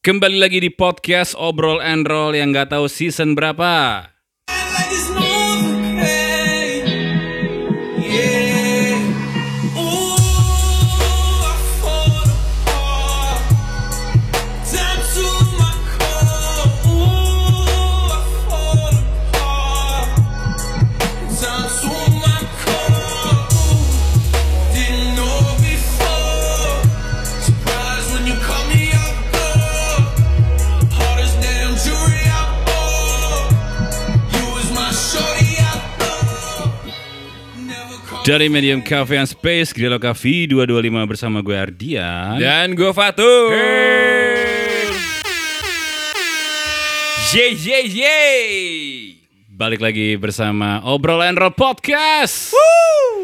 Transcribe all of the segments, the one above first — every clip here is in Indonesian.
Kembali lagi di podcast Obrol and Roll yang nggak tahu season berapa. Dari Medium Cafe and Space, Grillo Cafe 225 bersama gue Ardian. Dan gue Fatu. Yeay, yeay, yeay. Balik lagi bersama Obrol and Roll Podcast.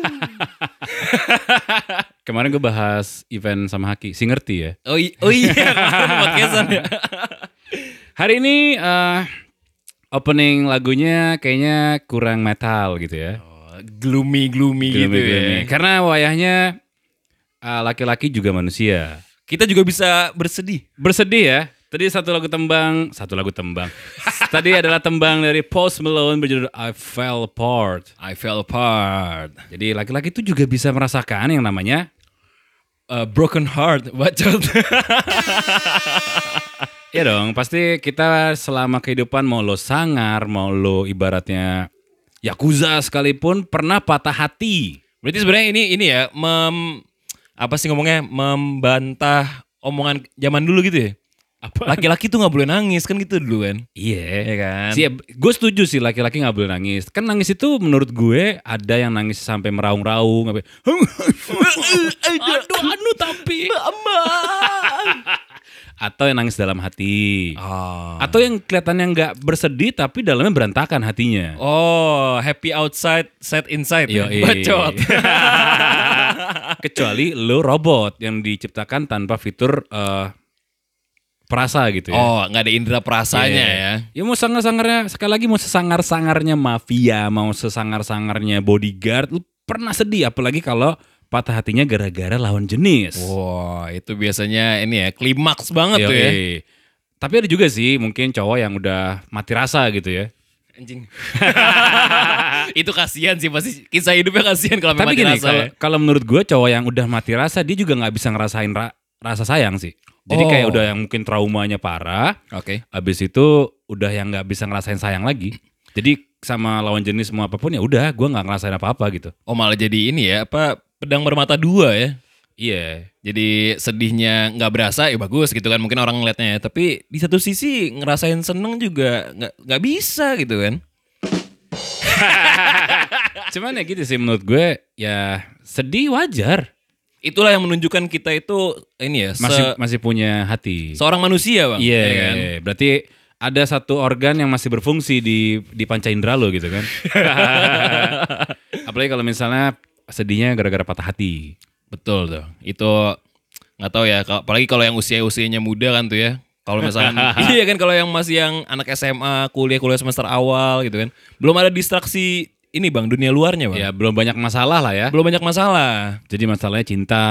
Kemarin gue bahas event sama Haki, si ngerti ya. Oh, oh iya, podcastan ya. Hari ini eh, opening lagunya kayaknya kurang metal gitu ya. Gloomy, gloomy, gitu Gloomy-gloomy. ya. Karena wayahnya eh, laki-laki juga manusia. Kita juga bisa bersedih. Bersedih ya. Tadi satu lagu tembang, satu lagu tembang. Tadi adalah tembang dari Post Malone berjudul I Fell Apart. I fell apart. Jadi laki-laki itu juga bisa merasakan yang namanya A broken heart, bacot. Ya dong, pasti kita selama kehidupan mau lo sangar, mau lo ibaratnya yakuza sekalipun pernah patah hati. Berarti sebenarnya ini ini ya, mem apa sih ngomongnya membantah omongan zaman dulu gitu ya. Apa? Laki-laki tuh nggak boleh nangis kan gitu dulu kan. Iya. Iya kan? Sih, gue setuju sih laki-laki nggak boleh nangis. Kan nangis itu menurut gue ada yang nangis sampai meraung-raung, sampai aduh anu tapi atau yang nangis dalam hati. Oh. Atau yang kelihatannya nggak bersedih tapi dalamnya berantakan hatinya. Oh, happy outside, sad inside. ya? Yoi. Bacot. Kecuali lo robot yang diciptakan tanpa fitur eh, perasa gitu ya. Oh, nggak ada indera perasanya Iya. ya. Ya mau sangar-sangarnya sekali lagi mau sesangar-sangarnya mafia, mau sesangar-sangarnya bodyguard, lu pernah sedih apalagi kalau patah hatinya gara-gara lawan jenis. Wah, itu biasanya ini ya klimaks banget tuh ya. Yoi. Tapi ada juga sih mungkin cowok yang udah mati rasa gitu ya. Anjing. itu kasihan sih pasti kisah hidupnya kasihan kalau Tapi memang gini, dirasa kalau ya. kalau menurut gue cowok yang udah mati rasa dia juga nggak bisa ngerasain ra- rasa sayang sih. Jadi Oh. kayak udah yang mungkin traumanya parah, Oke. habis itu udah yang nggak bisa ngerasain sayang lagi. Jadi sama lawan jenis semua apa pun ya udah, gue nggak ngerasain apa-apa gitu. Oh, malah jadi ini ya, apa pedang bermata dua ya. Iya. Jadi sedihnya nggak berasa ya bagus gitu kan mungkin orang ngeliatnya ya. Tapi di satu sisi ngerasain seneng juga nggak nggak bisa gitu kan. Cuman ya gitu sih menurut gue ya sedih wajar. Itulah yang menunjukkan kita itu ini ya Masih masih punya hati. seorang manusia bang. Iya ya kan? Berarti ada satu organ yang masih berfungsi di di panca indera lo gitu kan. Apalagi kalau misalnya sedihnya gara-gara patah hati. Betul tuh. Itu nggak tahu ya. Apalagi kalau yang usia usianya muda kan tuh ya. Kalau misalkan iya kan kalau yang masih yang anak SMA kuliah kuliah semester awal gitu kan. Belum ada distraksi ini bang dunia luarnya bang. Ya belum banyak masalah lah ya. Belum banyak masalah. Jadi masalahnya cinta.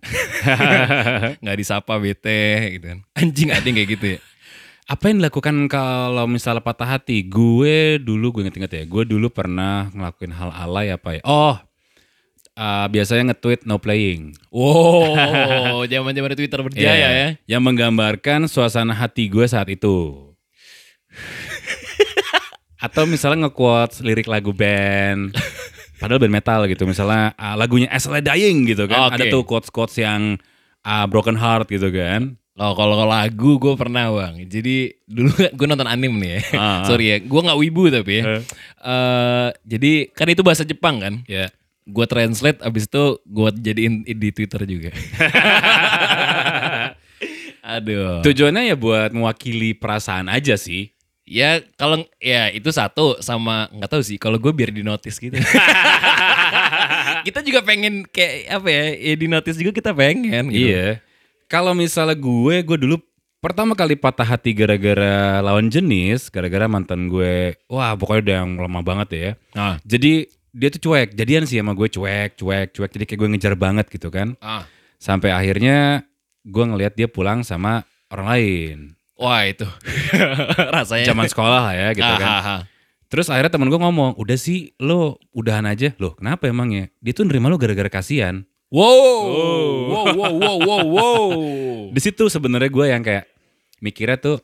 nggak disapa bete gitu kan. Anjing ada kayak gitu ya. Apa yang dilakukan kalau misalnya patah hati? Gue dulu gue inget-inget ya. Gue dulu pernah ngelakuin hal alay apa ya? Oh, eh, biasanya nge-tweet no playing. Wow, zaman-zaman Twitter berjaya Iya, ya. Yang menggambarkan suasana hati gue saat itu. Atau misalnya nge-quotes lirik lagu band. Padahal band metal gitu. Misalnya ah, lagunya Asla Dying gitu kan. Oke. Ada tuh quotes-quotes yang ah, broken heart gitu kan. Oh, kalau lagu gue pernah bang. Jadi dulu gue nonton anime nih ya. Ah. Sorry ya, gue nggak wibu tapi ya. Eh. Eh, jadi kan itu bahasa Jepang kan. Ya. Gue translate abis itu gue jadiin di Twitter juga. Aduh. Tujuannya ya buat mewakili perasaan aja sih. Ya kalau ya itu satu sama nggak tahu sih. Kalau gue biar di notice gitu. kita juga pengen kayak apa ya? Ya di notice juga kita pengen. Gitu. Iya. Kalau misalnya gue, gue dulu pertama kali patah hati gara-gara lawan jenis, gara-gara mantan gue, wah pokoknya udah yang lama banget ya. Ah. Jadi dia tuh cuek, jadian sih sama gue cuek, cuek, cuek. Jadi kayak gue ngejar banget gitu kan. Ah. Sampai akhirnya gue ngelihat dia pulang sama orang lain. Wah itu rasanya. Zaman sekolah lah ya gitu Ah, kan. ah, ah. Terus akhirnya temen gue ngomong, udah sih lo udahan aja. Loh kenapa emangnya? Dia tuh nerima lo gara-gara kasihan. Wow, wow, wow, wow, wow, wow. Di situ sebenarnya gue yang kayak mikirnya tuh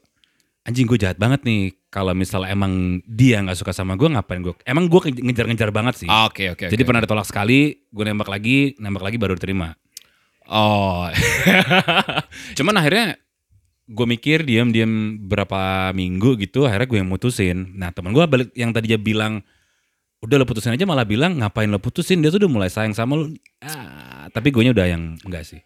anjing gue jahat banget nih. Kalau misalnya emang dia nggak suka sama gue ngapain gue? Emang gue ngejar-ngejar banget sih. Ah, Oke, oke. Jadi oke. pernah ditolak sekali, gue nembak lagi, nembak lagi baru diterima. Oh, Cuman akhirnya gue mikir diam-diam berapa minggu gitu, akhirnya gue yang mutusin. Nah temen gue balik yang tadi dia bilang, udah lo putusin aja malah bilang ngapain lo putusin, dia tuh udah mulai sayang sama lo. Ah, tapi gue udah yang enggak sih.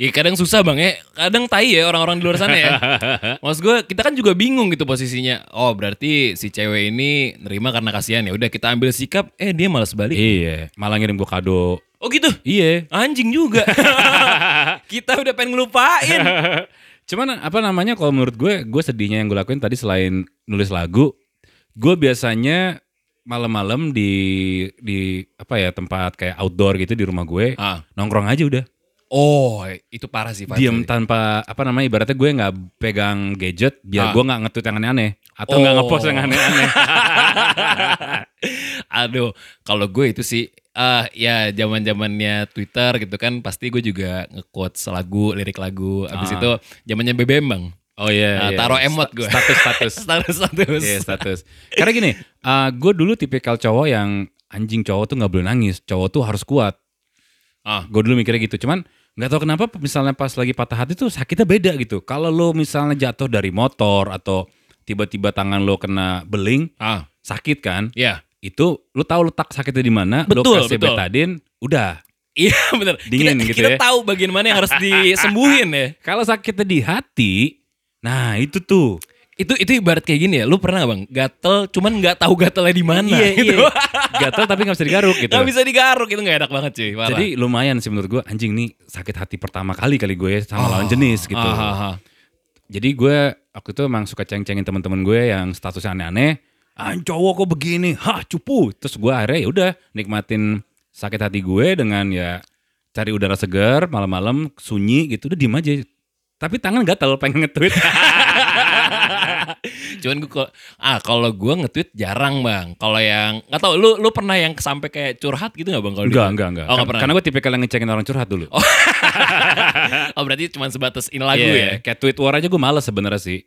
Iya kadang susah bang ya, kadang tai ya orang-orang di luar sana ya. Maksud gue kita kan juga bingung gitu posisinya. Oh berarti si cewek ini nerima karena kasihan ya. Udah kita ambil sikap, eh dia malas balik. Iya, malah ngirim gue kado. Oh gitu, Iya. anjing juga. kita udah pengen ngelupain. Cuman apa namanya kalau menurut gue, gue sedihnya yang gue lakuin tadi selain nulis lagu, gue biasanya malam-malam di di apa ya tempat kayak outdoor gitu di rumah gue Ah. nongkrong aja udah Oh itu parah sih. tadi. tanpa apa namanya ibaratnya gue nggak pegang gadget biar Ah. gue nggak nge-tweet yang aneh-aneh atau nggak Oh. ngepost yang aneh-aneh Aduh, kalau gue itu sih ah ya zaman zamannya Twitter gitu kan pasti gue juga nge-quotes lagu, lirik lagu. Abis Ah. itu zamannya BBM bang. oh iya, Nah, iya. taruh emot gue. status status status status. Iya status karena gini uh, gue dulu tipikal cowok yang anjing cowok tuh nggak boleh nangis cowok tuh harus kuat Ah. gue dulu mikirnya gitu cuman nggak tahu kenapa misalnya pas lagi patah hati tuh sakitnya beda gitu kalau lo misalnya jatuh dari motor atau tiba-tiba tangan lo kena beling Ah, sakit kan ya. itu lo tahu letak sakitnya di mana lo Betul, kasih betul. betadin udah Iya bener. Dingin kita, gitu kita ya. tahu bagian mana yang harus disembuhin ya. kalau sakitnya di hati nah itu tuh Itu itu ibarat kayak gini ya. Lu pernah bang gatel, cuman nggak tahu gatelnya di mana. iya gitu. iya gatel tapi nggak bisa digaruk gitu Gak bisa digaruk itu nggak enak banget cuy. Parah. Jadi lumayan sih menurut gue anjing nih sakit hati pertama kali kali gue sama lawan jenis gitu. Ah, ah, ah. Jadi gue waktu itu emang suka ceng-cengin teman-teman gue yang statusnya aneh-aneh. Ah cowok kok begini, hah cupu. Terus gue akhirnya ya udah nikmatin sakit hati gue dengan ya cari udara segar malam-malam sunyi gitu udah diem aja. Tapi tangan gatel pengen nge-tweet. Cuman gue kok ah kalau gue nge-tweet jarang bang. Kalau yang nggak tahu lu lu pernah yang sampai kayak curhat gitu nggak bang? Kalau enggak, enggak, enggak. Oh pernah. Karena gue tipikal yang ngecengin orang curhat dulu. oh berarti cuma sebatas ini lagu Iya, ya? Kayak tweet war aja gue males sebenarnya sih.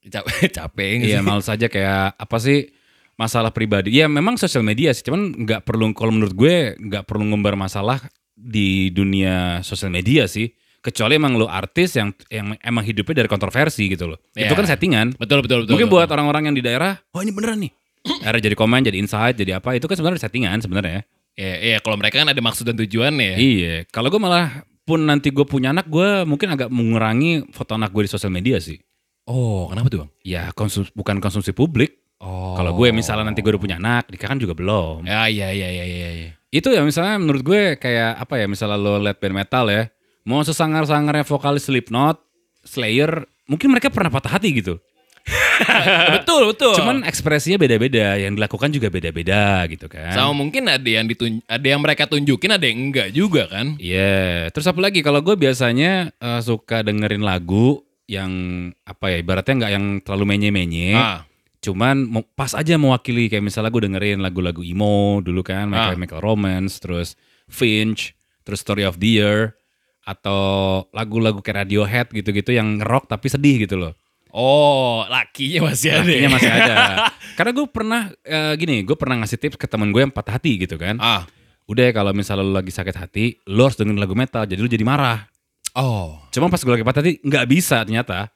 Capek capek Iya males aja kayak apa sih masalah pribadi. Iya memang sosial media sih, cuman nggak perlu kalau menurut gue nggak perlu ngumbar masalah di dunia sosial media sih. Kecuali emang lo artis yang yang emang hidupnya dari kontroversi gitu loh. Itu Iya. kan settingan. Betul betul betul. Mungkin betul. buat orang-orang yang di daerah, oh ini beneran nih. Akhirnya jadi komen, jadi insight, jadi apa? Itu kan sebenarnya settingan sebenarnya. Iya, iya kalau mereka kan ada maksud dan tujuan ya. Iya. Kalau gue malah pun nanti gue punya anak, gue mungkin agak mengurangi foto anak gue di sosial media sih. Oh, kenapa tuh bang? Ya konsum, bukan konsumsi publik. Oh. Kalau gue misalnya nanti gue udah punya anak, nikah kan juga belum. Ya iya iya iya iya. iya. Itu ya misalnya menurut gue kayak apa ya misalnya lo liat band metal ya, mau sesangar-sangarnya vokalis Slipknot, Slayer, mungkin mereka pernah patah hati gitu. betul betul. Cuman ekspresinya beda-beda, yang dilakukan juga beda-beda gitu kan. sama mungkin ada yang ditun ada yang mereka tunjukin ada yang enggak juga kan. Iya, terus apa lagi kalau gue biasanya eh, suka dengerin lagu yang apa ya ibaratnya nggak yang terlalu menye-menye. Ah. Cuman pas aja mewakili kayak misalnya gue dengerin lagu-lagu emo dulu kan, Ah. Michael, Michael Romance, terus Finch, terus Story of the Year atau lagu-lagu kayak Radiohead gitu-gitu yang rock tapi sedih gitu loh. Oh, lakinya masih ada. Lakinya ya? masih ada. Karena gue pernah eh, gini, gue pernah ngasih tips ke temen gue yang patah hati gitu kan. Ah. Udah ya kalau misalnya lu lagi sakit hati, lu harus dengerin lagu metal, jadi lu jadi marah. Oh. Cuma pas gue lagi patah hati nggak bisa ternyata.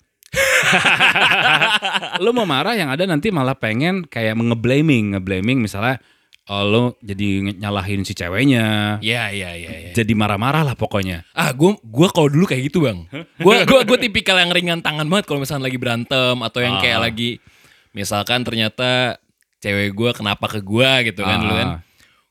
lu mau marah yang ada nanti malah pengen kayak ngeblaming, ngeblaming misalnya oh, lu jadi nyalahin si ceweknya. Iya iya iya iya. Jadi marah-marah lah pokoknya. Ah, gue gua kalau dulu kayak gitu bang. Gue gua gue tipikal yang ringan tangan banget kalau misalnya lagi berantem atau yang kayak Ah. lagi misalkan ternyata cewek gue kenapa ke gue gitu kan dulu kan. Ah.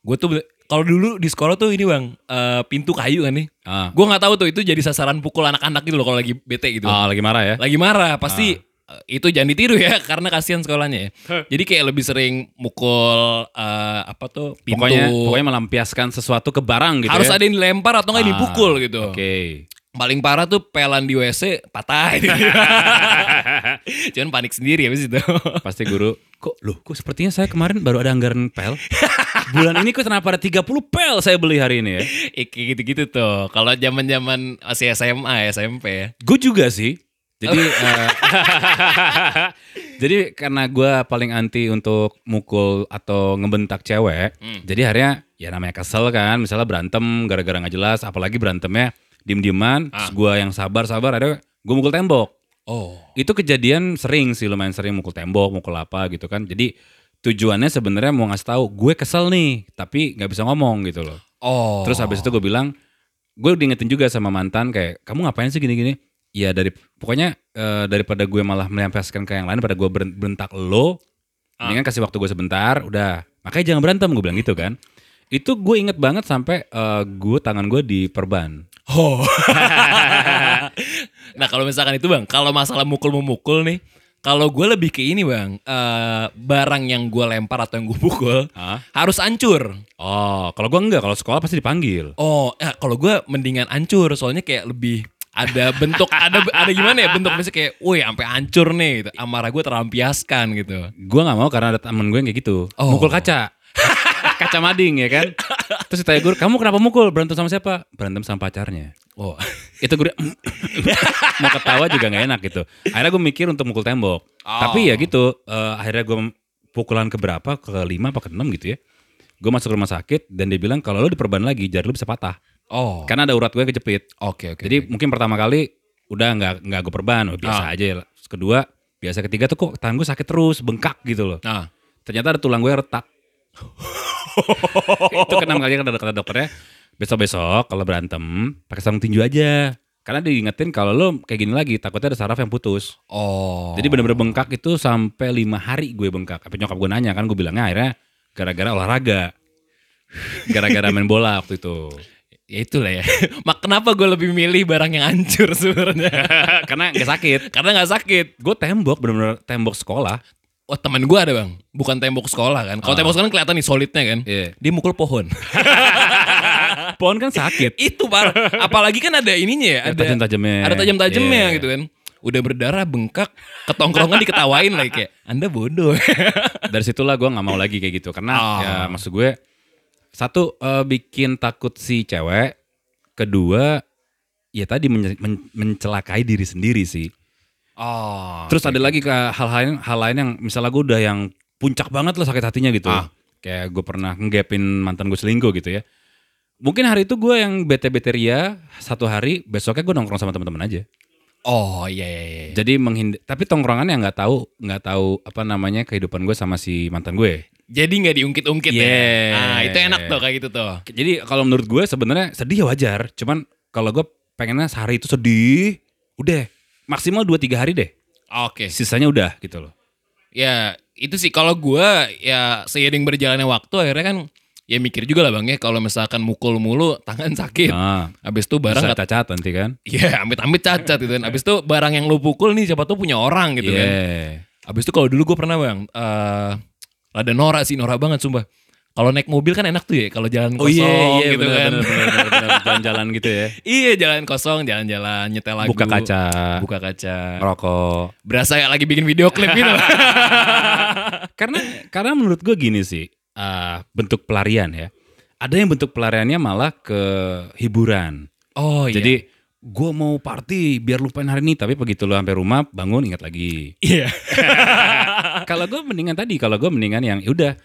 Gue tuh kalau dulu di sekolah tuh ini bang eh, pintu kayu kan nih. Ah. Gue nggak tahu tuh itu jadi sasaran pukul anak-anak gitu loh kalau lagi bete gitu. Ah, lagi marah ya. Lagi marah pasti eh, itu jangan ditiru ya karena kasihan sekolahnya ya. Jadi kayak lebih sering mukul eh, apa tuh pintu. Pokoknya pokoknya melampiaskan sesuatu ke barang gitu harus ya. ada yang dilempar atau nggak Ah, dipukul gitu. Oke. paling parah tuh pelan di WC patah. Cuman panik sendiri habis itu. Pasti guru, kok loh kok sepertinya saya kemarin baru ada anggaran pel. Bulan ini kok kenapa ada 30 pel saya beli hari ini ya. Eh, Kayak gitu-gitu tuh. Kalau zaman-zaman masih SMA, SMP ya. Gue juga sih. Jadi eh, jadi karena gue paling anti untuk mukul atau ngebentak cewek. Jadi akhirnya ya namanya kesel kan. Misalnya berantem gara-gara nggak jelas. Apalagi berantemnya diem-dieman. Terus gue yang sabar-sabar ada gue mukul tembok. Oh. Itu kejadian sering sih lumayan sering mukul tembok, mukul apa gitu kan. Jadi tujuannya sebenarnya mau ngasih tahu gue kesel nih, tapi nggak bisa ngomong gitu loh. Oh. Terus habis itu gue bilang, gue diingetin juga sama mantan kayak kamu ngapain sih gini-gini? Ya dari pokoknya eh, daripada gue malah melampiaskan ke yang lain, pada gue beren- bentak lo, mendingan kasih waktu gue sebentar, udah. Makanya jangan berantem gue bilang gitu kan. Itu gue inget banget sampai eh, gue tangan gue diperban. Oh. nah kalau misalkan itu bang, kalau masalah mukul-memukul nih, kalau gue lebih ke ini bang, eh, barang yang gue lempar atau yang gue pukul Hah? harus hancur. Oh, kalau gue enggak, kalau sekolah pasti dipanggil. Oh, ya kalau gue mendingan hancur, soalnya kayak lebih ada bentuk, ada ada gimana ya bentuk misalnya kayak, woi sampai hancur nih, gitu. amarah gue terlampiaskan gitu. Gue nggak mau karena ada temen gue yang kayak gitu. Oh. Mukul kaca. kaca mading ya kan. Terus ditanya gue, kamu kenapa mukul? Berantem sama siapa? Berantem sama pacarnya. Oh, Itu gue mau ketawa juga nggak enak gitu. Akhirnya gue mikir untuk mukul tembok. Oh. Tapi ya gitu, eh, akhirnya gue pukulan ke berapa? Ke lima apa ke enam gitu ya. Gue masuk rumah sakit dan dia bilang kalau lo diperban lagi jari lo bisa patah. Oh, Karena ada urat gue kejepit. oke oke. Jadi mungkin pertama kali udah nggak nggak gue perban, oh, biasa Ah. aja. Terus Kedua, biasa ketiga tuh kok tangan gue sakit terus, bengkak gitu loh. nah, Ternyata ada tulang gue retak. itu keenam kali kata kata dokternya. Besok-besok kalau berantem pakai sarung tinju aja. Karena diingetin kalau lo kayak gini lagi takutnya ada saraf yang putus. oh. Jadi bener-bener bengkak itu sampai lima hari gue bengkak. Tapi nyokap gue nanya kan gue bilangnya akhirnya gara-gara olahraga. Gara-gara main bola waktu itu. Ya itulah ya. Mak kenapa gue lebih milih barang yang hancur sebenarnya? Karena gak sakit. Karena nggak sakit. Gue tembok bener-bener tembok sekolah. Oh teman gue ada bang, bukan tembok sekolah kan. Kalau Ah. tembok sekolah kan kelihatan nih solidnya kan. Iya. Dia mukul pohon. Pohon kan sakit. itu parah. Apalagi kan ada ininya ya. Ada tajam-tajamnya. Ada tajam-tajamnya Iya. gitu kan. Udah berdarah bengkak, ketongkrongan diketawain lagi kayak Anda bodoh. Dari situlah gue nggak mau lagi kayak gitu. Karena Ah. ya maksud gue satu eh, bikin takut si cewek. Kedua ya tadi men- men- mencelakai diri sendiri sih. oh. Terus ada lagi ke hal lain hal lain yang misalnya gue udah yang puncak banget lah sakit hatinya gitu. Ah. Kayak gue pernah ngegapin mantan gue selingkuh gitu ya. Mungkin hari itu gue yang bete-bete ria satu hari, besoknya gue nongkrong sama teman-teman aja. Oh iya iya iya. Jadi menghindar, tapi tongkrongannya nggak tahu nggak tahu apa namanya kehidupan gue sama si mantan gue. Jadi nggak diungkit-ungkit Yeah. ya. Nah itu enak tuh kayak gitu tuh. Jadi kalau menurut gue sebenarnya sedih ya wajar. Cuman kalau gue pengennya sehari itu sedih, udah maksimal 2-3 hari deh. Oke. Sisanya udah gitu loh. Ya itu sih kalau gua ya seiring berjalannya waktu akhirnya kan ya mikir juga lah bang ya kalau misalkan mukul mulu tangan sakit. Nah, Habis itu barang bisa nggak cacat nanti kan. Iya, amit-amit cacat gitu kan. Habis itu barang yang lu pukul nih siapa tuh punya orang gitu kan. Iya. Habis itu kalau dulu gue pernah bang, eh ada Nora sih, Nora banget sumpah. Kalau naik mobil kan enak tuh ya, kalau jalan Oh kosong iya iya gitu bener, kan. jalan-jalan gitu ya. iya jalan kosong, jalan-jalan, nyetel lagu. Buka kaca, Buka kaca. ngerokok. Berasa kayak lagi bikin video klip gitu. karena karena menurut gue gini sih, ah, bentuk pelarian ya. Ada yang bentuk pelariannya malah ke hiburan. oh iya. Jadi gue mau party biar lupain hari ini, tapi begitu lo sampai rumah bangun ingat lagi. iya. kalau gue mendingan tadi, kalau gue mendingan yang udah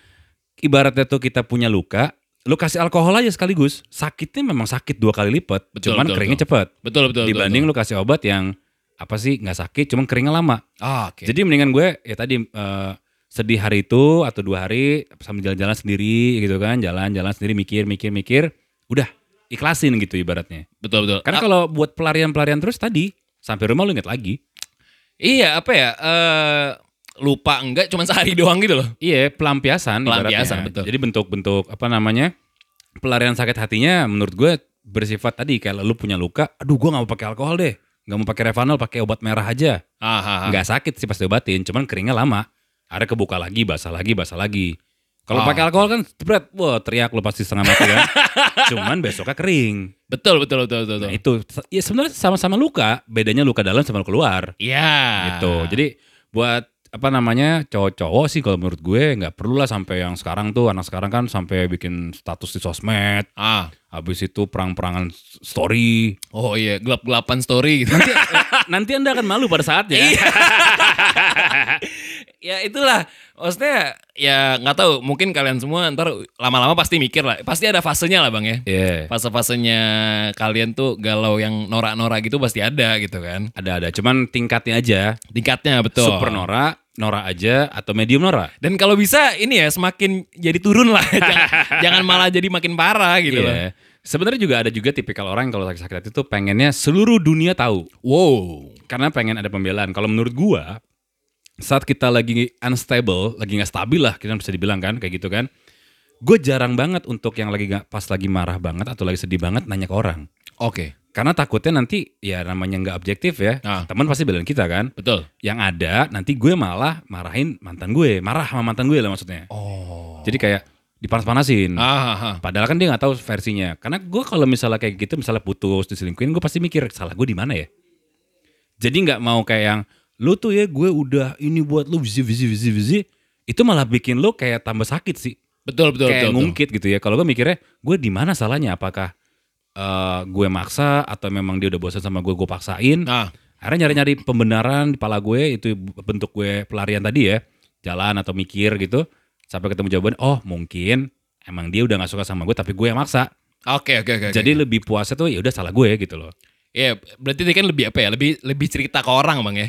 ibaratnya tuh kita punya luka, lu kasih alkohol aja sekaligus. Sakitnya memang sakit dua kali lipat, Betul, cuman betul, keringnya betul. cepet. betul betul. betul, Dibanding betul. lu kasih obat yang apa sih nggak sakit, cuman keringnya lama. Ah, oke. Jadi mendingan gue ya tadi eh, sedih hari itu atau dua hari sambil jalan-jalan sendiri gitu kan, jalan-jalan sendiri mikir mikir mikir, udah ikhlasin gitu ibaratnya. betul betul. Karena kalau buat pelarian-pelarian terus tadi sampai rumah lu inget lagi. iya apa ya? eh lupa enggak cuma sehari doang gitu loh. Iya, pelampiasan, Pelampiasan, ibaratnya. betul. Jadi bentuk-bentuk apa namanya? pelarian sakit hatinya menurut gue bersifat tadi kayak lu punya luka, aduh gue nggak mau pakai alkohol deh. nggak mau pakai Revanol, pakai obat merah aja. Ah, ah, ah. Nggak sakit sih pas diobatin, cuman keringnya lama. Ada kebuka lagi, basah lagi, basah lagi. Kalau Ah. pakai alkohol kan spread, wah teriak lo pasti setengah mati kan. Cuman besoknya kering. Betul, betul, betul, betul. Nah itu ya sebenarnya sama-sama luka, bedanya luka dalam sama luka luar. Iya. gitu. Jadi buat apa namanya cowok-cowok sih kalau menurut gue nggak perlu lah sampai yang sekarang tuh anak sekarang kan sampai bikin status di sosmed, Ah. habis itu perang-perangan story. Oh iya, gelap-gelapan story gitu. Nanti nanti anda akan malu pada saatnya. Iya. ya itulah maksudnya ya nggak tahu mungkin kalian semua ntar lama-lama pasti mikir lah pasti ada fasenya lah bang ya Iya. fase-fasenya kalian tuh galau yang norak-norak gitu pasti ada gitu kan Ada ada, cuman tingkatnya aja. tingkatnya betul Super Nora, Nora aja atau medium Nora. dan kalau bisa ini ya semakin jadi turun lah jangan, jangan malah jadi makin parah gitu loh Iya. Sebenarnya juga ada juga tipikal orang yang kalau sakit-sakit hati tuh pengennya seluruh dunia tahu. wow Karena pengen ada pembelaan. Kalau menurut gua saat kita lagi unstable, lagi nggak stabil lah kita bisa dibilang kan kayak gitu kan. Gue jarang banget untuk yang lagi nggak pas lagi marah banget atau lagi sedih banget nanya ke orang. oke Karena takutnya nanti ya namanya nggak objektif ya. Ah. Teman pasti belain kita kan. betul Yang ada nanti gue malah marahin mantan gue, marah sama mantan gue lah maksudnya. oh Jadi kayak dipanas-panasin. ah, ah, ah. Padahal kan dia nggak tahu versinya. Karena gue kalau misalnya kayak gitu, misalnya putus, diselingkuhin, gue pasti mikir salah gue di mana ya. Jadi nggak mau kayak yang lu tuh ya gue udah ini buat lu vizi vizi vizi vizi. Itu malah bikin lu kayak tambah sakit sih. betul betul kayak betul, betul. ngungkit gitu ya. Kalau gue mikirnya gue di mana salahnya? Apakah eh, gue maksa atau memang dia udah bosan sama gue, gue paksain? nah Akhirnya nyari-nyari pembenaran di pala gue itu bentuk gue pelarian tadi ya. Jalan atau mikir gitu. Sampai ketemu jawaban, oh mungkin emang dia udah gak suka sama gue tapi gue yang maksa. oke oke oke oke. Jadi lebih puasnya tuh ya udah salah gue gitu loh. Iya, berarti dia kan lebih apa ya? Lebih lebih cerita ke orang bang ya?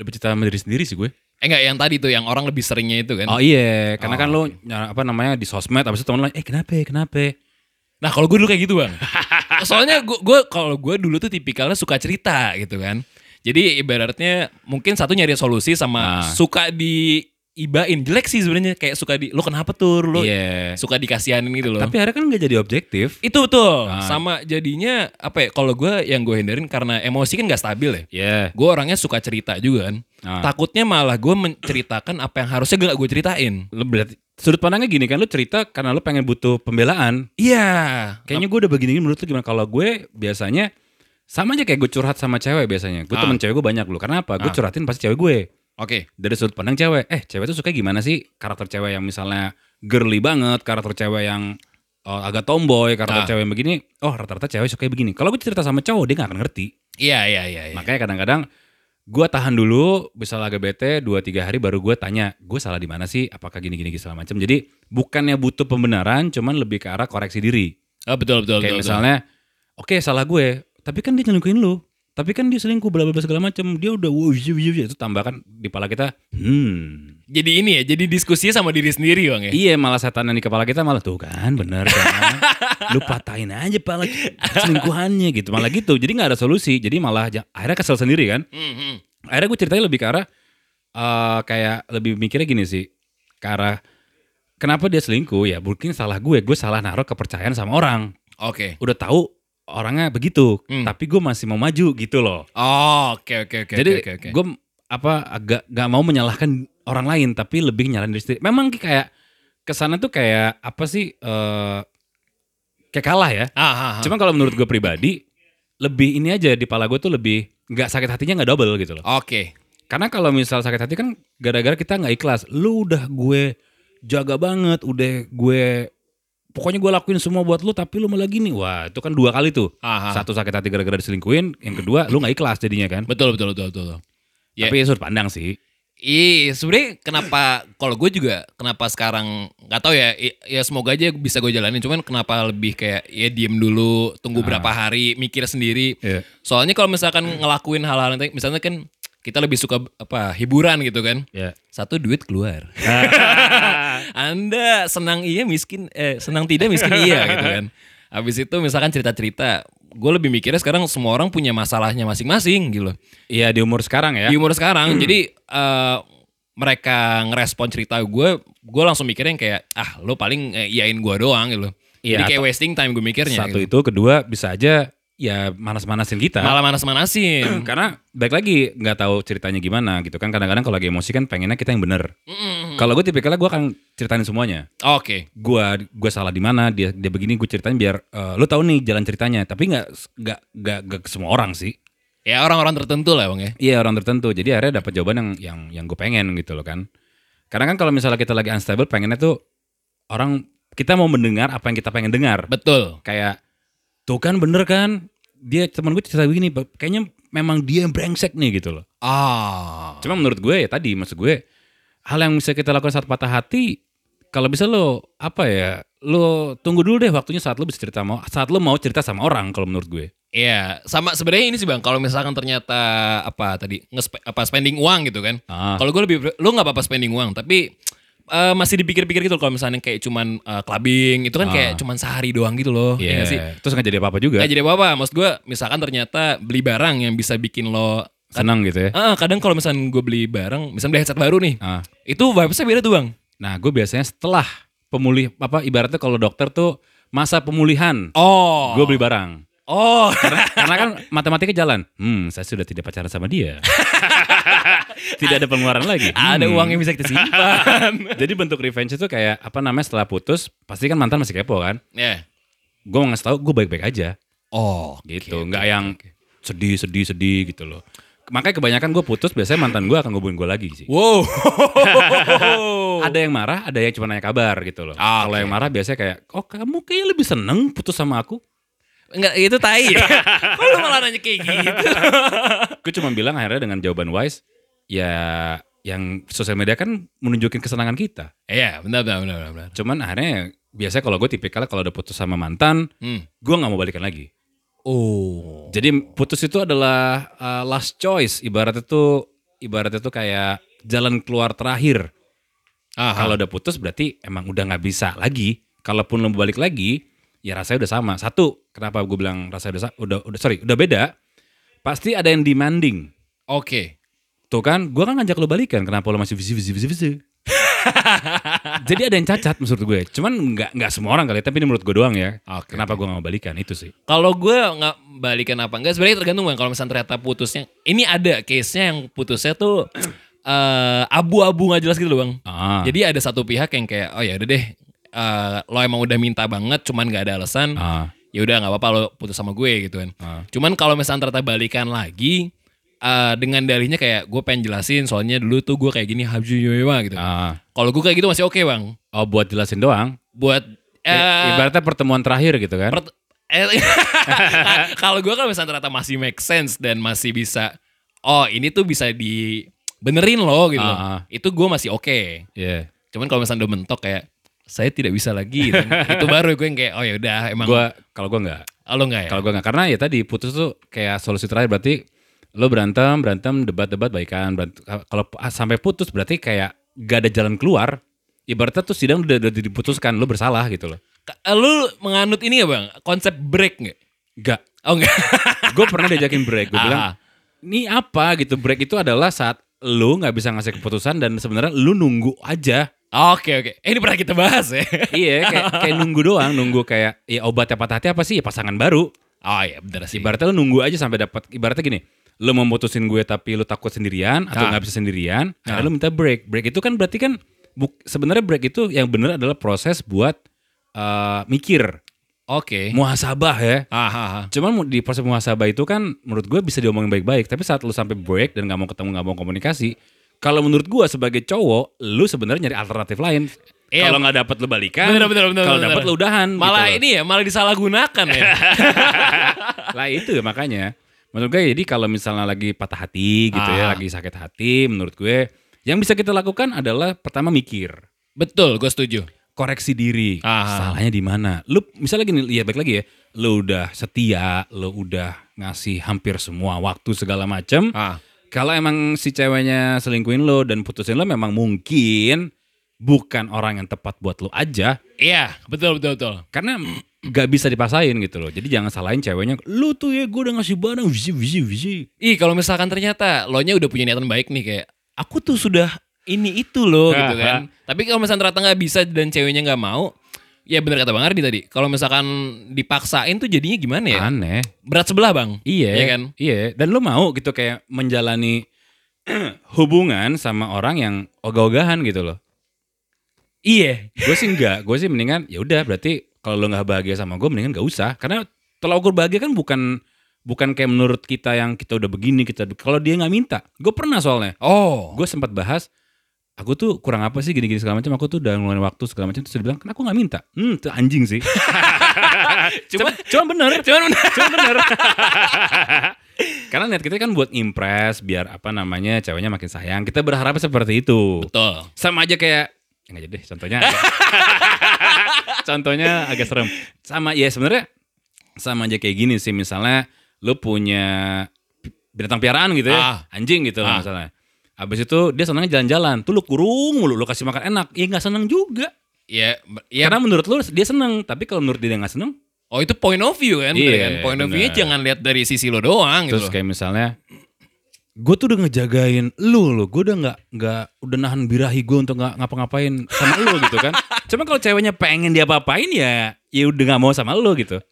Lebih cerita sama diri sendiri sih gue. Eh enggak, yang tadi tuh yang orang lebih seringnya itu kan? Oh iya, karena Oh, kan lo apa namanya di sosmed abis itu temen lo, eh kenapa kenapa ya?" Nah kalau gue dulu kayak gitu bang. Soalnya gue gue kalau gue dulu tuh tipikalnya suka cerita gitu kan. Jadi ibaratnya mungkin satu nyari solusi sama Ah. suka diibain jelek sih sebenarnya kayak suka di lo kenapa tuh lo Iya. suka dikasihanin gitu loh. Tapi akhirnya kan gak jadi objektif. itu betul Ah. sama jadinya apa ya kalau gue yang gue hindarin karena emosi kan gak stabil ya. Iya. Gue orangnya suka cerita juga kan. Ah. Takutnya malah gue menceritakan apa yang harusnya gak gue ceritain. Lo berarti sudut pandangnya gini kan lo cerita karena lo pengen butuh pembelaan. Iya. Kayaknya gue udah begini menurut lo gimana? Kalau gue biasanya sama aja kayak gue curhat sama cewek biasanya. Gue Ah. temen cewek gue banyak loh. Karena apa? Gue Ah. curhatin pasti cewek gue. Oke. Dari sudut pandang cewek. Eh cewek tuh suka gimana sih? Karakter cewek yang misalnya girly banget. Karakter cewek yang oh, agak tomboy. Karakter Ah. cewek yang begini. Oh rata-rata cewek suka begini. Kalau gue cerita sama cowok dia gak akan ngerti. Iya iya iya. iya. Makanya kadang-kadang gue tahan dulu. Bisa agak bete 2-3 hari baru gue tanya. Gue salah di mana sih? Apakah gini-gini segala macam. Jadi bukannya butuh pembenaran. Cuman lebih ke arah koreksi diri. Oh, betul betul Kayak betul. misalnya, oke salah gue, tapi kan dia nyelingkuhin lu. Tapi kan dia selingkuh bla bla segala macam. Dia udah wow, wuh, wuh, wuh. itu tambahkan di kepala kita. Hmm. Jadi ini ya, jadi diskusinya sama diri sendiri bang ya. Iya malah setan yang di kepala kita malah tuh kan bener kan. lu patahin aja pala selingkuhannya gitu. Malah gitu. Jadi nggak ada solusi. Jadi malah akhirnya kesel sendiri kan. Hmm, hmm. Akhirnya gue ceritanya lebih ke arah eh, kayak lebih mikirnya gini sih. Ke arah kenapa dia selingkuh ya mungkin salah gue. Gue salah naruh kepercayaan sama orang. Oke. Udah tahu orangnya begitu, Hmm. tapi gue masih mau maju gitu loh. Oh, oke oke oke. Jadi oke, oke. gue apa agak gak mau menyalahkan orang lain, tapi lebih nyalahin diri sendiri. Memang kayak ke sana tuh kayak apa sih? eh kayak kalah ya. Ah, ah, ah. Cuman kalau menurut gue pribadi, lebih ini aja di pala gue tuh lebih nggak sakit hatinya nggak double gitu loh. Oke. Karena kalau misal sakit hati kan gara-gara kita nggak ikhlas. Lu udah gue jaga banget, udah gue pokoknya gue lakuin semua buat lu tapi lu malah gini. Wah, itu kan dua kali tuh. Ah, ah. Satu sakit hati gara-gara diselingkuhin, yang kedua lu nggak ikhlas jadinya kan. Betul betul betul betul. betul. Ya. Tapi sudut pandang sih. Iya, sebenarnya kenapa kalau gue juga kenapa sekarang nggak tahu ya, ya semoga aja bisa gue jalanin. Cuman kenapa lebih kayak ya diem dulu, tunggu berapa hari, mikir sendiri. Iya. Soalnya kalau misalkan ngelakuin hal-hal yang misalnya kan kita lebih suka apa hiburan gitu kan. Ya. Satu duit keluar. Anda senang iya miskin eh senang tidak miskin iya gitu kan. Habis itu misalkan cerita-cerita, gue lebih mikirnya sekarang semua orang punya masalahnya masing-masing gitu. Iya di umur sekarang ya. Di umur sekarang, jadi eh, mereka ngerespon cerita gue, gue langsung mikirnya yang kayak ah lo paling eh, iyain gue doang gitu. Iya, jadi kayak wasting time gue mikirnya. Satu gitu. itu, kedua bisa aja ya manas-manasin kita. Malah manas-manasin. Karena baik lagi nggak tahu ceritanya gimana gitu kan. Kadang-kadang kalau lagi emosi kan pengennya kita yang bener. Kalau gue tipikalnya gue akan ceritain semuanya. Oke. Gua gue salah di mana dia dia begini gue ceritain biar eh, lu tahu nih jalan ceritanya. Tapi nggak nggak nggak semua orang sih. Ya orang-orang tertentu lah bang ya. Iya orang tertentu. Jadi akhirnya dapat jawaban yang yang yang gue pengen gitu loh kan. Karena kan kalau misalnya kita lagi unstable pengennya tuh orang kita mau mendengar apa yang kita pengen dengar. Betul. Kayak tuh kan bener kan dia teman gue cerita begini kayaknya memang dia yang brengsek nih gitu loh. Ah. Cuma menurut gue ya tadi maksud gue hal yang bisa kita lakukan saat patah hati kalau bisa lo apa ya lo tunggu dulu deh waktunya saat lo bisa cerita mau saat lo mau cerita sama orang kalau menurut gue. Iya, sama sebenarnya ini sih bang. Kalau misalkan ternyata apa tadi ngespe, apa spending uang gitu kan. Ah. Kalau gue lebih, lu nggak apa-apa spending uang, tapi eh, masih dipikir-pikir gitu. Kalau misalnya kayak cuman eh, clubbing, itu kan Ah. kayak cuman sehari doang gitu loh. Iya Iya nggak sih? Terus nggak jadi apa-apa juga. Gak jadi apa-apa. Maksud gue, misalkan ternyata beli barang yang bisa bikin lo Senang gitu ya. Ah, kadang kalau misalnya gue beli barang, misalnya beli headset baru nih, Ah. itu vibesnya beda tuh bang. Nah gue biasanya setelah pemulih apa ibaratnya kalau dokter tuh masa pemulihan Oh. gue beli barang. Oh. Karena kan matematika jalan. Hmm, saya sudah tidak pacaran sama dia. tidak ada pengeluaran lagi. Ada Hmm. uang yang bisa kita simpan. Jadi bentuk revenge itu kayak apa namanya setelah putus, pasti kan mantan masih kepo kan. Ya. Gue mau ngasih tahu gue baik-baik aja Oh. gitu. Nggak yang sedih, sedih, sedih gitu loh. Makanya kebanyakan gue putus biasanya mantan gue akan ngubungin gue lagi sih. Wow. Ada yang marah, ada yang cuma nanya kabar gitu loh. Ah, Kalau yang marah biasanya kayak, oh kamu kayaknya lebih seneng putus sama aku. Enggak, itu tai. Kok lu malah nanya kayak gitu? Gue cuma bilang akhirnya dengan jawaban wise, ya yang sosial media kan menunjukin kesenangan kita. Iya, benar, benar, benar, benar. Cuman akhirnya biasanya kalau gue tipikalnya kalau udah putus sama mantan, Hmm. gue nggak mau balikan lagi. Oh. Jadi putus itu adalah uh, last choice. Ibaratnya tuh ibaratnya tuh kayak jalan keluar terakhir. Kalau udah putus berarti emang udah nggak bisa lagi. Kalaupun lo balik lagi, ya rasanya udah sama. Satu, kenapa gue bilang rasanya udah udah udah sorry udah beda? Pasti ada yang demanding. Oke. Tuh kan, gue kan ngajak lo balikan. Kenapa lo masih visi visi visi visi? Jadi ada yang cacat menurut gue. Cuman nggak nggak semua orang kali, tapi ini menurut gue doang ya. Oke, Kenapa gue nggak mau balikan itu sih? Kalau gue nggak balikan apa enggak, sebenarnya tergantung bang. Kalau misalnya ternyata putusnya, ini ada case-nya yang putusnya tuh eh, abu-abu nggak jelas gitu loh bang. Ah, Jadi ada satu pihak yang kayak, oh ya udah deh, eh, lo emang udah minta banget, cuman nggak ada alasan. ah, ya udah nggak apa-apa lo putus sama gue gitu kan. ah. Cuman kalau misalnya ternyata balikan lagi eh, dengan dalihnya kayak gue pengen jelasin soalnya dulu tuh gue kayak gini habju gitu. ah. Kalau gue kayak gitu masih oke bang. Oh buat jelasin doang. Buat eh, Ibaratnya pertemuan terakhir gitu kan? pert- eh, kalau gue kan misalnya ternyata masih make sense dan masih bisa, oh ini tuh bisa dibenerin loh gitu. Ah. Itu gue masih oke. Iya. Cuman kalau misalnya udah mentok kayak saya tidak bisa lagi, gitu. itu baru gue yang kayak oh ya udah emang Gua kalau gua nggak. oh, lo nggak ya? Kalau gua nggak karena ya tadi putus tuh kayak solusi terakhir berarti lo berantem, berantem, debat-debat baikan. Berantem- Kalau sampai putus berarti kayak gak ada jalan keluar. Ibaratnya tuh sidang udah, udah diputuskan lo bersalah gitu loh. Ka- Lu menganut ini ya bang? Konsep break nggak? Gak. Oh enggak. Gue pernah diajakin break. Gue Ah. bilang, ini apa gitu. Break itu adalah saat lo nggak bisa ngasih keputusan dan sebenarnya lo nunggu aja. Oke oke. Eh, ini pernah kita bahas ya. iya, kayak, kayak nunggu doang. Nunggu kayak, ya obatnya patah hati apa sih? Ya pasangan baru. Oh iya bener sih. Ibaratnya lo nunggu aja sampai dapat. Ibaratnya gini, lo mau mutusin gue tapi lo takut sendirian atau Ah. nggak bisa sendirian, Ah. akhirnya lo minta break. Break itu kan berarti kan sebenarnya break itu yang bener adalah proses buat eh, mikir, Oke. muhasabah ya. Ah, ah, ah. Cuman di proses muhasabah itu kan menurut gue bisa diomongin baik-baik. Tapi saat lu sampai break dan nggak mau ketemu nggak mau komunikasi, kalau menurut gue sebagai cowok, lu sebenarnya nyari alternatif lain. Iya. Kalau nggak dapet lu balikan, Bener, bener, bener, kalau dapet lu udahan. Malah gitu ini ya, malah disalahgunakan ya. lah itu ya makanya. Menurut gue jadi kalau misalnya lagi patah hati gitu ya, Ah. lagi sakit hati, menurut gue yang bisa kita lakukan adalah pertama mikir, Betul, gue setuju. koreksi diri, Ah. salahnya di mana. Lu misalnya gini, lihat baik lagi ya, lu udah setia, lu udah ngasih hampir semua waktu segala macem. Ah. Kalau emang si ceweknya selingkuhin lo dan putusin lo memang mungkin bukan orang yang tepat buat lo aja. Iya, betul betul betul. Karena gak bisa dipaksain gitu loh. Jadi jangan salahin ceweknya. Lu tuh ya gue udah ngasih barang visi visi visi. Ih, kalau misalkan ternyata lo nya udah punya niatan baik nih kayak aku tuh sudah ini itu loh gitu kan. Tapi kalau misalnya ternyata nggak bisa dan ceweknya nggak mau, Ya bener kata Bang Ardi tadi. Kalau misalkan dipaksain tuh jadinya gimana ya? Aneh. Berat sebelah Bang. Iya, Iya kan? Iya, dan lu mau gitu kayak menjalani hubungan sama orang yang ogah-ogahan gitu loh. Iya. Gue sih enggak, gue sih mendingan ya udah berarti kalau lo nggak bahagia sama gue mendingan gak usah. Karena tolak ukur bahagia kan bukan bukan kayak menurut kita yang kita udah begini kita kalau dia nggak minta. Gue pernah soalnya. Oh. gue sempat bahas aku tuh kurang apa sih gini-gini segala macam aku tuh udah ngeluarin waktu segala macam. Terus dia bilang kan aku nggak minta? Hmm itu anjing sih. Cuma cuma bener. Cuman bener. cuma bener. Karena niat kita kan buat impress biar apa namanya ceweknya makin sayang. Kita berharap seperti itu. Betul. sama aja kayak ya nggak jadi deh contohnya contohnya agak serem. Sama ya sebenarnya sama aja kayak gini sih. Misalnya lu punya binatang piaraan gitu ya. Ah. anjing gitu Ah. misalnya. Abis itu dia senangnya jalan-jalan. Tuh lu kurung mulu lu kasih makan enak. Ya nggak seneng juga. Ya, ya. Karena menurut lu dia seneng tapi kalau menurut dia nggak seneng? Oh itu point of view kan, Iya, kan? Point of view-nya jangan lihat dari sisi lo doang terus gitu. kayak misalnya gue tuh udah ngejagain lu lo gue udah nggak nggak udah nahan birahi gue untuk nggak ngapa-ngapain sama lu gitu kan cuma kalau ceweknya pengen dia apa-apain ya ya udah nggak mau sama lu gitu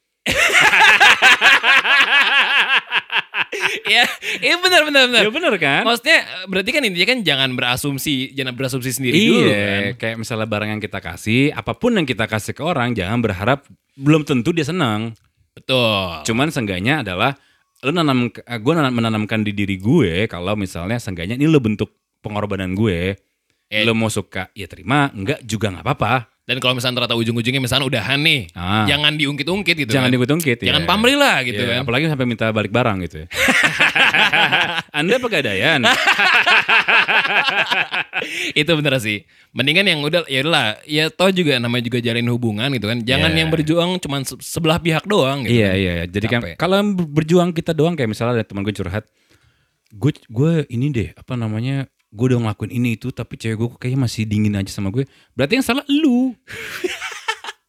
Iya, iya benar benar benar. ya bener kan Maksudnya berarti kan intinya kan jangan berasumsi, jangan berasumsi sendiri dulu kan. iya kayak misalnya barang yang kita kasih apa pun yang kita kasih ke orang jangan berharap belum tentu dia senang Betul. cuman seenggaknya adalah lu nanam gue menanamkan di diri gue kalau misalnya seenggaknya ini lo bentuk pengorbanan gue Eh. lo mau suka ya terima enggak juga nggak apa-apa Dan kalau misalnya ternyata ujung-ujungnya misalnya udahan nih, Ah. jangan diungkit-ungkit gitu. Jangan kan. diungkit-ungkit ya. Jangan pamrih lah gitu Iya, kan. Apalagi sampai minta balik barang gitu ya. Anda pegadaian. itu bener sih. Mendingan yang udah ya udahlah, ya toh juga namanya juga jalin hubungan gitu kan. Jangan Iya. yang berjuang cuman se- sebelah pihak doang gitu. iya iya. Jadi kan kalau berjuang kita doang kayak misalnya ada teman gue curhat, gue gue ini deh apa namanya gue udah ngelakuin ini itu tapi cewek gue kayaknya masih dingin aja sama gue. Berarti yang salah lu.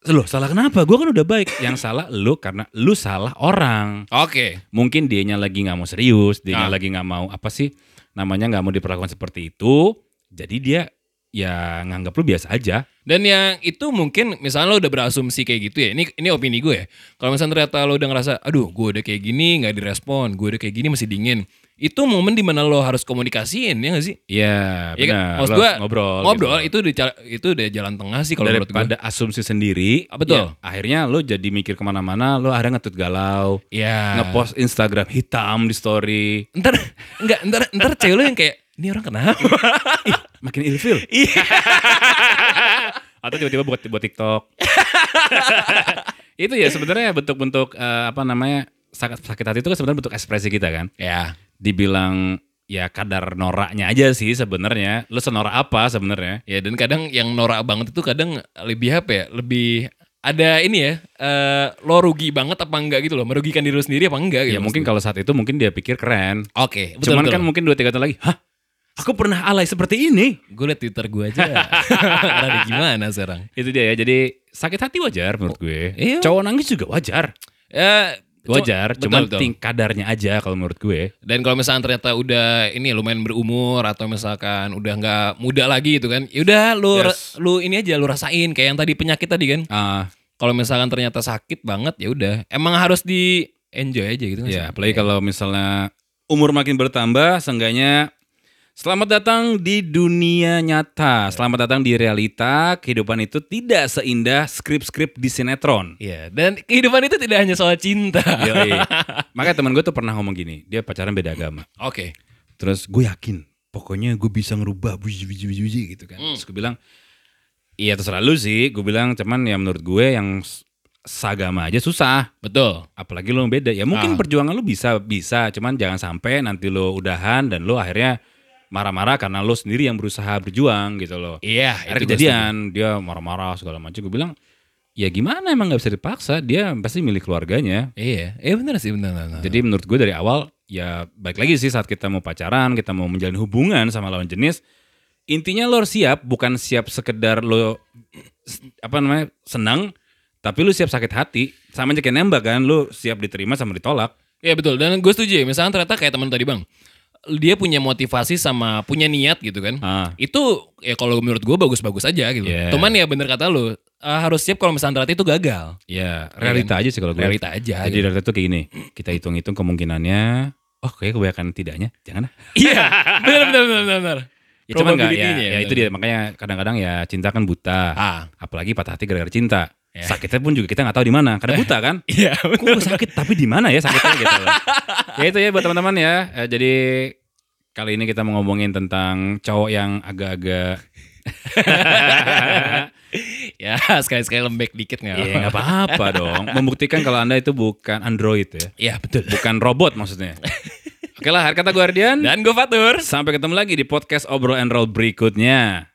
Loh salah kenapa? Gue kan udah baik. Yang salah lu karena lu salah orang. Oke. Mungkin dianya lagi nggak mau serius, Ah. dianya lagi nggak mau apa sih namanya nggak mau diperlakukan seperti itu. Jadi dia ya nganggap lu biasa aja. Dan yang itu mungkin misalnya lo udah berasumsi kayak gitu ya. Ini ini opini gue ya. Kalau misalnya ternyata lo udah ngerasa, aduh gue udah kayak gini nggak direspon, gue udah kayak gini masih dingin. Itu momen di mana lo harus komunikasiin ya gak sih? Iya, Iya kan? benar. Maksud Lo gue ngobrol. ngobrol gitu. itu ca- itu udah jalan tengah sih kalau menurut gue. daripada asumsi sendiri. Ah, betul. ya, akhirnya lo jadi mikir ke mana-mana, lo akhirnya ngetut galau, Ya. ngepost Instagram hitam di story, Ntar enggak ntar ntar cewek lo yang kayak ini orang kenapa? makin ilfil. Iya. Atau tiba-tiba buat buat TikTok. itu ya sebenarnya bentuk-bentuk eh, apa namanya sakit sakit hati itu kan sebenarnya bentuk ekspresi kita kan. ya. Dibilang ya kadar noraknya aja sih sebenarnya. Lo senorak apa sebenarnya? Ya dan kadang yang norak banget itu kadang lebih apa ya? Lebih ada ini ya, eh, lo rugi banget apa enggak gitu loh, merugikan diri lo sendiri apa enggak gitu. Ya mungkin kalau saat itu mungkin dia pikir keren. Oke, betul, Cuman betul. kan mungkin dua tiga tahun lagi, hah? Aku pernah alay seperti ini. gue liat Twitter gue aja. Rada gimana sekarang? Itu dia ya. Jadi sakit hati wajar menurut gue. iya. Cowok nangis juga wajar. Ya, Wajar, betul, cuman betul. kadarnya aja kalau menurut gue. Dan kalau misalnya ternyata udah ini lumayan berumur atau misalkan udah nggak muda lagi gitu kan, yaudah lu Yes. lu ini aja lu rasain kayak yang tadi penyakit tadi kan. Ah, Kalau misalkan ternyata sakit banget ya udah, emang harus di enjoy aja gitu kan. ya, apalagi kalau misalnya umur makin bertambah, seenggaknya selamat datang di dunia nyata. Selamat datang di realita. Kehidupan itu tidak seindah skrip-skrip di sinetron. Iya, dan kehidupan itu tidak hanya soal cinta. Yoi. Makanya teman gue tuh pernah ngomong gini, dia pacaran beda agama. Oke. Terus gue yakin, pokoknya gue bisa ngerubah buji buji buji buji gitu kan. Terus gue bilang, iya terserah lu sih. Gue bilang, cuman ya menurut gue yang sagama aja susah. Betul. Apalagi lu beda. Ya mungkin Ah. perjuangan lu bisa, bisa. Cuman jangan sampai nanti lu udahan dan lu akhirnya marah-marah karena lu sendiri yang berusaha berjuang gitu loh. Iya, itu gue kejadian, dia marah-marah segala macam. Gue bilang, ya gimana emang gak bisa dipaksa. Dia pasti milik keluarganya. Iya, iya benar sih benar. benar. Jadi menurut gue dari awal ya baik lagi sih saat kita mau pacaran, kita mau menjalin hubungan sama lawan jenis, intinya lo harus siap, bukan siap sekedar lo apa namanya senang, tapi lu siap sakit hati. Sama aja kayak nembak kan, lu siap diterima sama ditolak. Iya betul dan gue setuju ya misalnya ternyata kayak teman tadi bang dia punya motivasi sama punya niat gitu kan. Ah. Itu ya kalau menurut gue bagus-bagus aja gitu. Yeah. Cuman ya bener kata lu, eh, harus siap kalau misalnya ternyata itu gagal. Ya, realita aja sih kalau gue. Realita aja. Jadi gitu. realita tuh kayak gini. Kita hitung-hitung kemungkinannya. Oh, kayak kebanyakan tidaknya. Jangan ah. Iya, benar benar benar benar, benar. Ya cuman enggak ya, Probability-nya ya itu dia makanya kadang-kadang ya cinta kan buta. Ah. Apalagi patah hati gara-gara cinta. Ya. Sakitnya pun juga kita nggak tahu di mana karena buta kan. Iya. Kok gua sakit tapi di mana ya sakitnya gitu loh. Ya itu ya buat teman-teman ya. Eh, jadi kali ini kita mau ngomongin tentang cowok yang agak-agak ya sekali-sekali lembek dikit nggak? ya nggak apa-apa dong. Membuktikan kalau anda itu bukan android ya, Iya betul. bukan robot maksudnya. Oke lah, kata Guardian. Dan gue Fatur. Sampai ketemu lagi di podcast Obrol and Roll berikutnya.